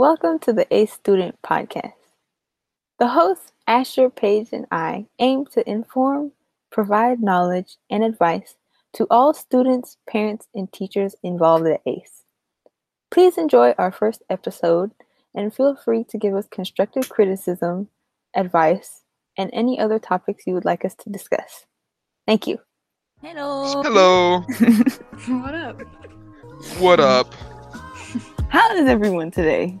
Welcome to the A Student Podcast. The hosts, Asher, Paige, and I aim to inform, provide knowledge, and advice to all students, parents, and teachers involved at ACE. Please enjoy our first episode and feel free to give us constructive criticism, advice, and any other topics you would like us to discuss. Thank you. Hello. Hello. what up? What up? How is everyone today?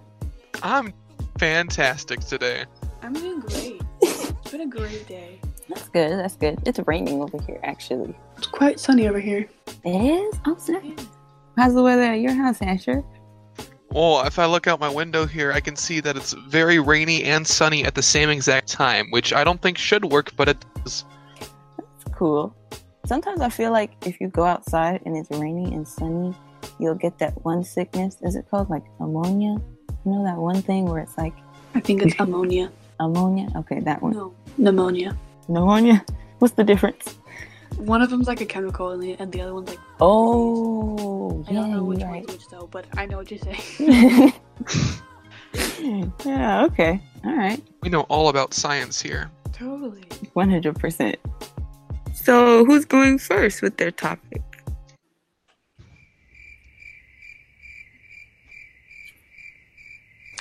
I'm fantastic today. I'm doing great. It's been a great day. That's good. That's good. It's raining over here, actually. It's quite sunny over here. It is? Oh, snap. How's the weather at your house, Asher? Well, if I look out my window here, I can see that it's very rainy and sunny at the same exact time, which I don't think should work, but it does. That's cool. Sometimes I feel like if you go outside and it's rainy and sunny, you'll get that one sickness. Is it called like ammonia? You know that one thing where it's like I think it's ammonia. ammonia? Okay, that one. No, pneumonia. Pneumonia? What's the difference? One of them's like a chemical, and the, and the other one's like. Oh, I yeah, don't know which you're one's which though, but I know what you're saying. yeah, okay. All right. We know all about science here. totally. 100%. So, who's going first with their topic?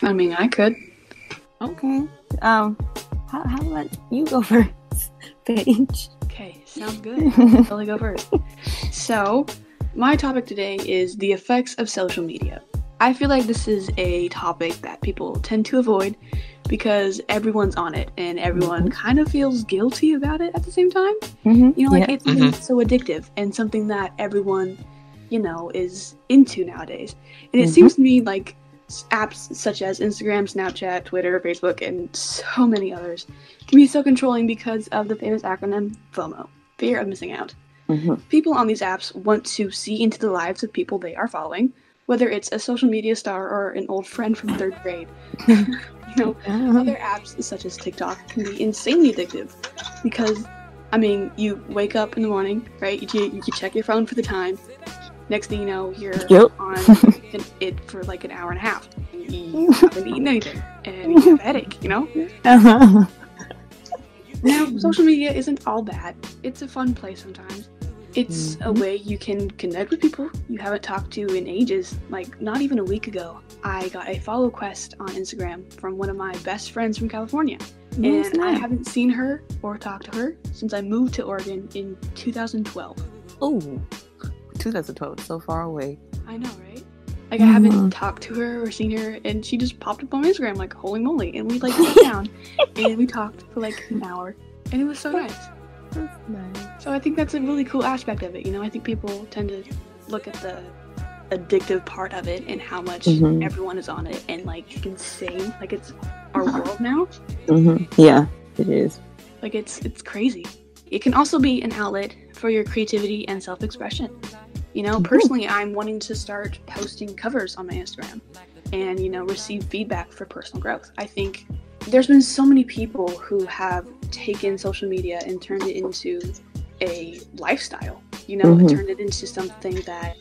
I mean, I could. Okay. Um, how, how about you go first, Paige? Okay, sounds good. I'll go first. So, my topic today is the effects of social media. I feel like this is a topic that people tend to avoid because everyone's on it and everyone kind of feels guilty about it at the same time. Mm-hmm. You know, like yeah. it's something that's so addictive and something that everyone, you know, is into nowadays. And it Mhm. seems to me like s- apps such as Instagram, Snapchat, Twitter, Facebook, and so many others can be so controlling because of the famous acronym FOMO fear of missing out. Mhm. People on these apps want to see into the lives of people they are following, whether it's a social media star or an old friend from third grade. you know, other apps such as TikTok can be insanely addictive because, I mean, you wake up in the morning, right? You, you you check your phone for the time. Next thing you know, you're Yep. on it for like an hour and a half. You haven't eaten anything, and you have a headache. You know. Uh-huh. Now, social media isn't all bad. It's a fun place sometimes. It's a way you can connect with people you haven't talked to in ages. Like, not even a week ago, I got a follow quest on Instagram from one of my best friends from California. And I haven't seen her or talked to her since I moved to Oregon in 2012. Oh, 2012, so far away. I know, right? Like, I haven't Mhm. talked to her or seen her, and she just popped up on Instagram, like, holy moly. And we, like, sat down and we talked for like an hour, and it was so nice. That's nice. So I think that's a really cool aspect of it. You know, I think people tend to look at the addictive part of it and how much Mhm. everyone is on it and like insane. Like it's our world now. hmm Yeah, it is. Like it's it's crazy. It can also be an outlet for your creativity and self-expression. You know, Mhm. personally, I'm wanting to start posting covers on my Instagram and you know receive feedback for personal growth. I think there's been so many people who have taken social media and turned it into a lifestyle. You know, Mhm. turned it into something that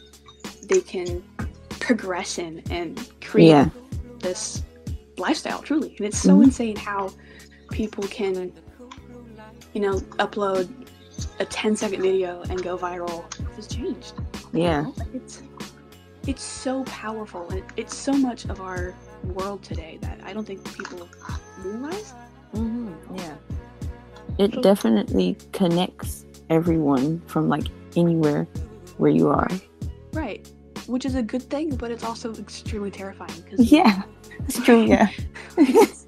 they can progress in and create Yeah. this lifestyle truly. And it's so Mhm. insane how people can, you know, upload a 10 second video and go viral. It's changed. Yeah. know? It's it's so powerful and it, it's so much of our world today that I don't think people realize. hmm Yeah. It definitely connects everyone from like anywhere where you are. Right. Which is a good thing, but it's also extremely terrifying because Yeah, it's true. Yeah. it's,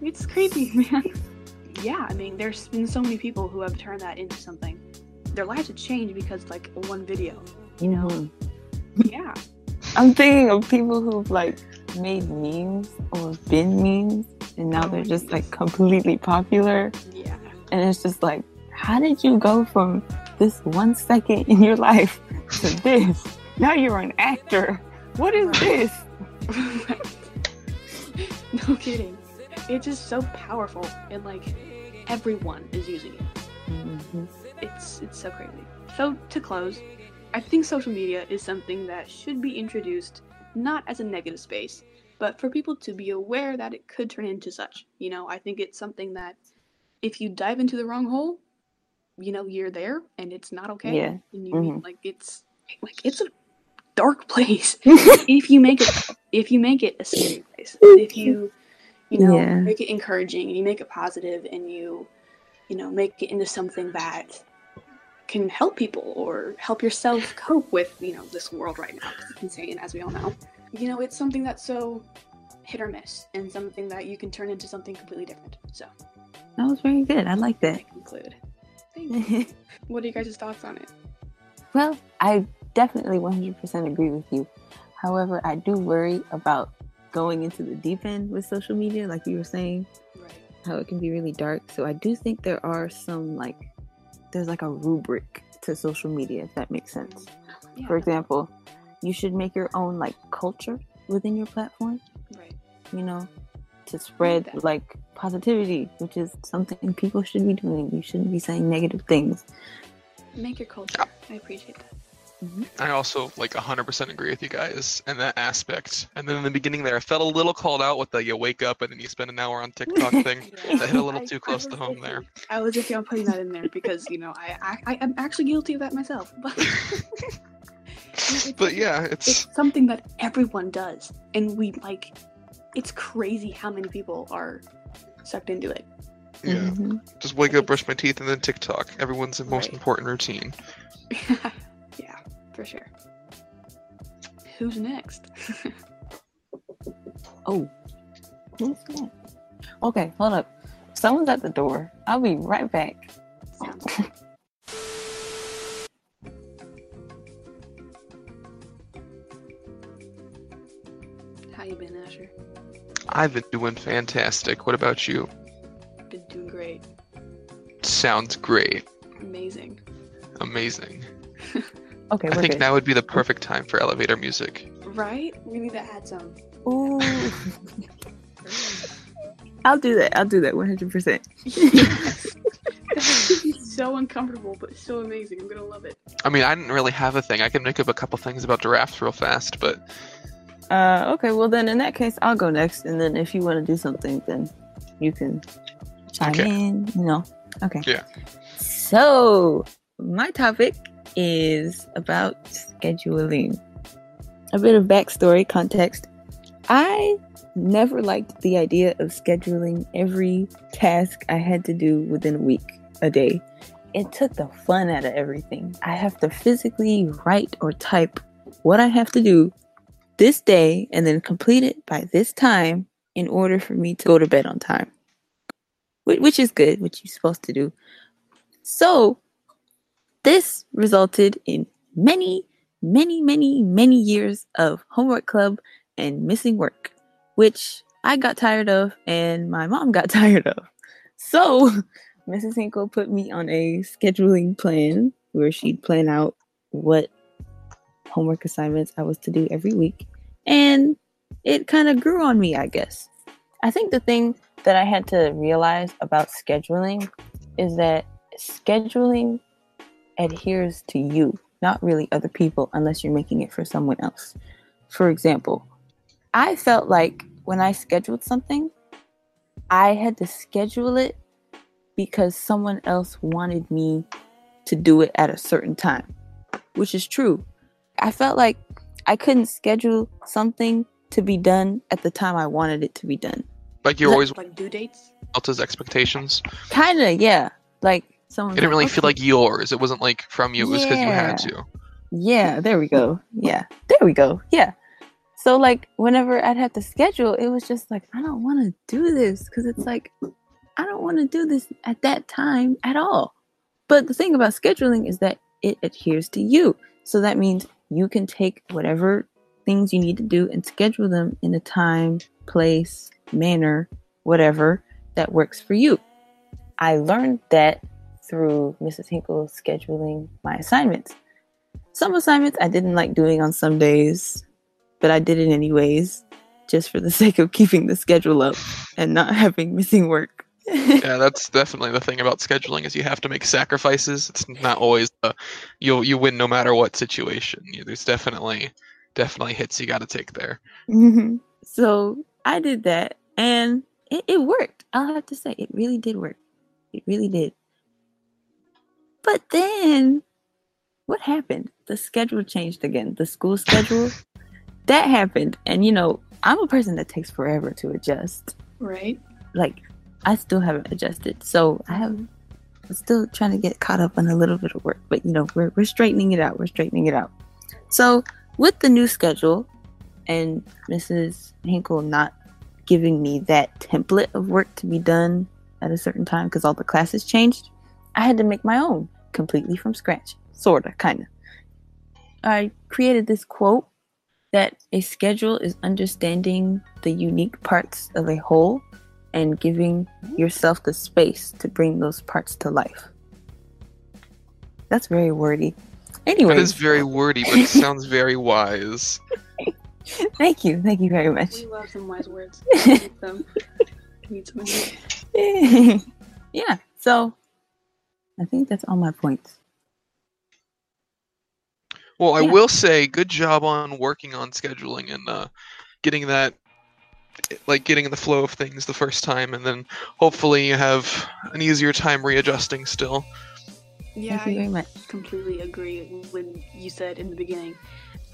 it's crazy, man. Yeah, I mean, there's been so many people who have turned that into something. Their lives have changed because like one video. You know? Yeah. I'm thinking of people who've like made memes or been memes, and now they're just like completely popular. Yeah. And it's just like, how did you go from this one second in your life to this? Now you're an actor. What is this? no kidding. It's just so powerful and like everyone is using it. Mhm. It's it's so crazy. So to close, I think social media is something that should be introduced not as a negative space, but for people to be aware that it could turn into such. You know, I think it's something that if you dive into the wrong hole, you know, you're there and it's not okay. Yeah. And you Mhm. like it's like it's a dark place if you make it if you make it a scary place. If you you know Yeah. make it encouraging and you make it positive and you you know make it into something that can help people or help yourself cope with you know this world right now it's insane as we all know you know it's something that's so hit or miss and something that you can turn into something completely different so That was very good. I like i that. conclude what are you guys' thoughts on it well, I definitely 100% agree with you. However, I do worry about going into the deep end with social media, like you were saying, right how it can be really dark. So I do think there are some like there's like a rubric to social media, if that makes sense. yeah For example, you should make your own like culture within your platform, right you know, to spread like positivity, which is something people should be doing. You shouldn't be saying negative things. make your culture i appreciate that I also like 100% agree with you guys in that aspect. And then in the beginning there, I felt a little called out with the you wake up and then you spend an hour on TikTok thing. That hit a little I- too close to home there. I was just I'm putting that in there because you know I I, am actually guilty of that myself. But, it's But yeah, it's it's something that everyone does, and we like. It's crazy how many people are sucked into it. yeah. Mhm. Just wake up, brush my teeth, and then TikTok. Everyone's most Right. important routine. yeah, for sure. Who's next? Oh, who's that? Okay, hold up. Someone's at the door. I'll be right back. How you been, Asher? I've been doing fantastic. What about you? Been doing great. Sounds great. Amazing. Amazing. Okay, I we're think good. now would be the perfect time for elevator music. Right? We need to add some. Ooh. I'll do that. I'll do that 100%. This would so uncomfortable, but so amazing. I'm gonna love it. I mean, I didn't really have a thing. I can make up a couple things about giraffes real fast, but Uh, okay, well then in that case, I'll go next, and then if you want to do something, then you can chime Okay. in. You know, okay. Yeah. So my topic is about scheduling. A bit of backstory context. I never liked the idea of scheduling every task I had to do within a week, a day. It took the fun out of everything. I have to physically write or type what I have to do this day and then complete it by this time in order for me to go to bed on time. Which is good, which you're supposed to do. So, this resulted in many, many, many, many years of homework club and missing work, which I got tired of and my mom got tired of. So, Mrs. Hinkle put me on a scheduling plan where she'd plan out what homework assignments I was to do every week. And it kind of grew on me, I guess. I think the thing that I had to realize about scheduling is that scheduling adheres to you, not really other people, unless you're making it for someone else. For example, I felt like when I scheduled something, I had to schedule it because someone else wanted me to do it at a certain time, which is true. I felt like I couldn't schedule something to be done at the time I wanted it to be done. like you're Like- always Like due dates. else's expectations. Kinda, yeah. Like someone It didn't really feel like yours. It wasn't like from you. It was because you had to. Yeah, there we go. Yeah, there we go. Yeah. So like whenever I'd have to schedule, it was just like I don't want to do this because it's like I don't want to do this at that time at all. But the thing about scheduling is that it adheres to you. So that means you can take whatever things you need to do and schedule them in a time, place, manner, whatever that works for you. I learned that through Mrs. Hinkle scheduling my assignments. Some assignments I didn't like doing on some days, but I did it anyways, just for the sake of keeping the schedule up and not having missing work. Yeah, that's definitely the thing about scheduling is you have to make sacrifices. It's not always uh, you'll you win no matter what situation. There's definitely definitely hits you got to take there. Mhm. So I did that and it, it worked. I'll have to say, it really did work. It really did. But then what happened? The schedule changed again. The school schedule that happened. And you know, I'm a person that takes forever to adjust. Right? Like, I still haven't adjusted. So I have I'm still trying to get caught up on a little bit of work. But you know, we're we're straightening it out. We're straightening it out. So with the new schedule and Mrs. Hinkle not giving me that template of work to be done at a certain time because all the classes changed, I had to make my own completely from scratch. Sorta, kinda. I created this quote that a schedule is understanding the unique parts of a whole and giving yourself the space to bring those parts to life. That's very wordy. Anyway, That is very wordy, but it sounds very wise. thank you, thank you very much. We love some wise words. Need them. Need some yeah, so I think that's all my points. Well, I Yeah. will say, good job on working on scheduling and uh, getting that, like getting in the flow of things the first time, and then hopefully you have an easier time readjusting still. Yeah, thank you very I much. completely agree when you said in the beginning,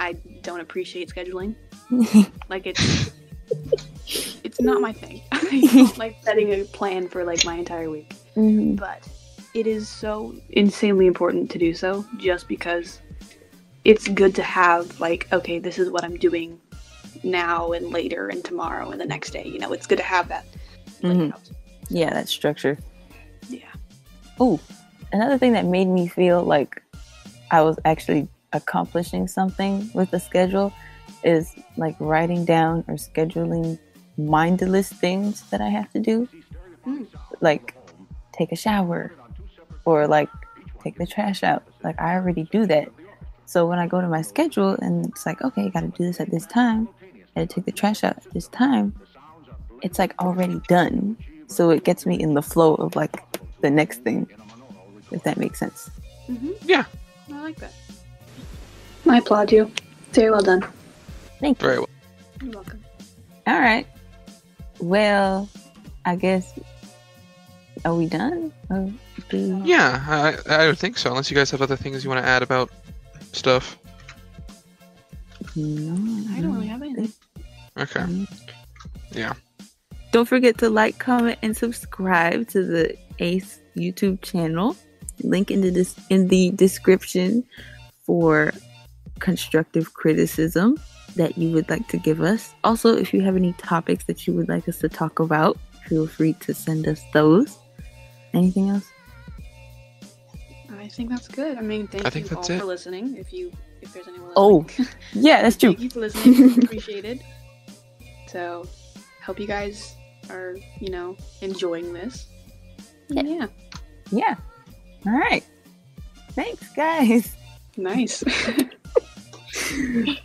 I don't appreciate scheduling. Like it's it's not my thing. I don't like setting a plan for like my entire week. Mhm. But it is so insanely important to do so just because it's good to have like, okay, this is what I'm doing now and later and tomorrow and the next day. You know, it's good to have that Mhm. Yeah, that structure. Yeah. Oh, another thing that made me feel like I was actually accomplishing something with the schedule is like writing down or scheduling mindless things that I have to do. Mm. Like take a shower or like take the trash out. Like I already do that. So when I go to my schedule and it's like, okay, I got to do this at this time, I got to take the trash out at this time, it's like already done. So it gets me in the flow of like the next thing, if that makes sense. hmm Yeah. I like that. I applaud you. Very well done. Thank you. Very well. You're welcome. All right. Well, I guess are we done? Or do- Yeah, I, I don't think so, unless you guys have other things you want to add about stuff. No, I don't really have anything. Okay. Yeah. Don't forget to like, comment, and subscribe to the Ace YouTube channel. Link in the dis- in the description for constructive criticism that you would like to give us. Also, if you have any topics that you would like us to talk about, feel free to send us those. Anything else? I think that's good. I mean, thank I think you all that's it. for listening. If you, if there's anyone Oh, listening. Yeah, that's true. Thank you for listening. Appreciated. So, hope you guys are, you know, enjoying this. Yeah. yeah. Yeah. All right. Thanks, guys. Nice.